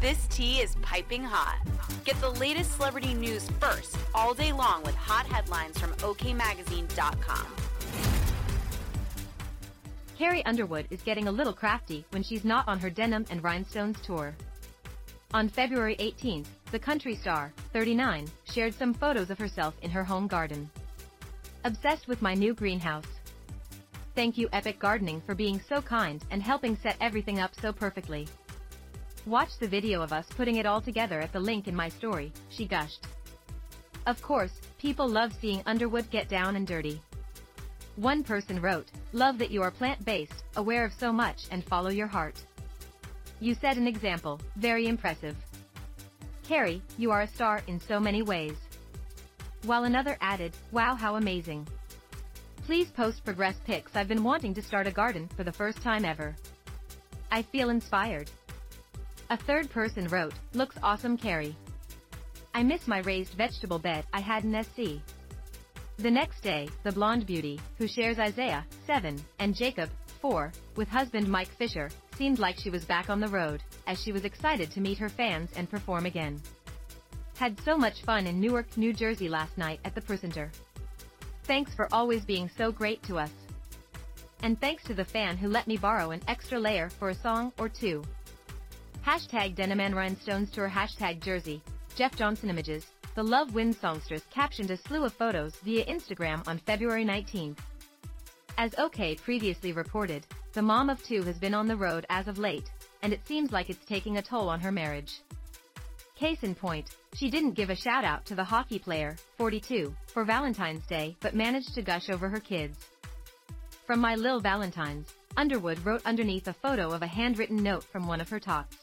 This tea is piping hot. Get the latest celebrity news first all day long with hot headlines from OKMagazine.com. Carrie Underwood is getting a little crafty when she's not on her Denim and Rhinestones tour. On February 18th, the country star, 39, shared some photos of herself in her home garden. Obsessed with my new greenhouse. Thank you Epic Gardening for being so kind and helping set everything up so perfectly. Watch the video of us putting it all together at the link in my story, she gushed. Of course, people love seeing Underwood get down and dirty. One person wrote, Love that you are plant-based, aware of so much and follow your heart. You set an example, very impressive. Carrie, you are a star in so many ways. While another added, wow how amazing. Please post progress pics I've been wanting to start a garden for the first time ever. I feel inspired. A third person wrote, looks awesome Carrie. I miss my raised vegetable bed I had in SC. The next day, the blonde beauty, who shares Isaiah, 7, and Jacob, 4, with husband Mike Fisher, seemed like she was back on the road, as she was excited to meet her fans and perform again. Had so much fun in Newark, New Jersey last night at the Pru Center. Thanks for always being so great to us. And thanks to the fan who let me borrow an extra layer for a song or two. Hashtag Denim and Rhinestones Tour Hashtag Jersey, Jeff Johnson Images, the Love Wins songstress captioned a slew of photos via Instagram on February 19. As OK previously reported, the mom of two has been on the road as of late, and it seems like it's taking a toll on her marriage. Case in point, she didn't give a shout out to the hockey player, 42, for Valentine's Day but managed to gush over her kids. From My Lil Valentines, Underwood wrote underneath a photo of a handwritten note from one of her tots.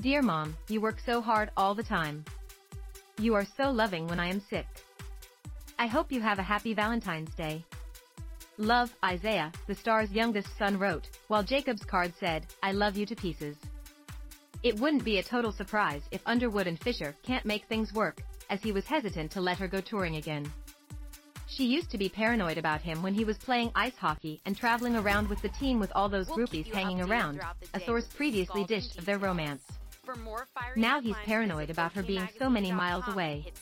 Dear Mom, you work so hard all the time. You are so loving when I am sick. I hope you have a happy Valentine's Day. Love, Isaiah, the star's youngest son wrote, while Jacob's card said, I love you to pieces. It wouldn't be a total surprise if Underwood and Fisher can't make things work, as he was hesitant to let her go touring again. She used to be paranoid about him when he was playing ice hockey and traveling around with the team with all those groupies hanging around, a source previously dished of their romance. Now he's paranoid about her being so many miles away.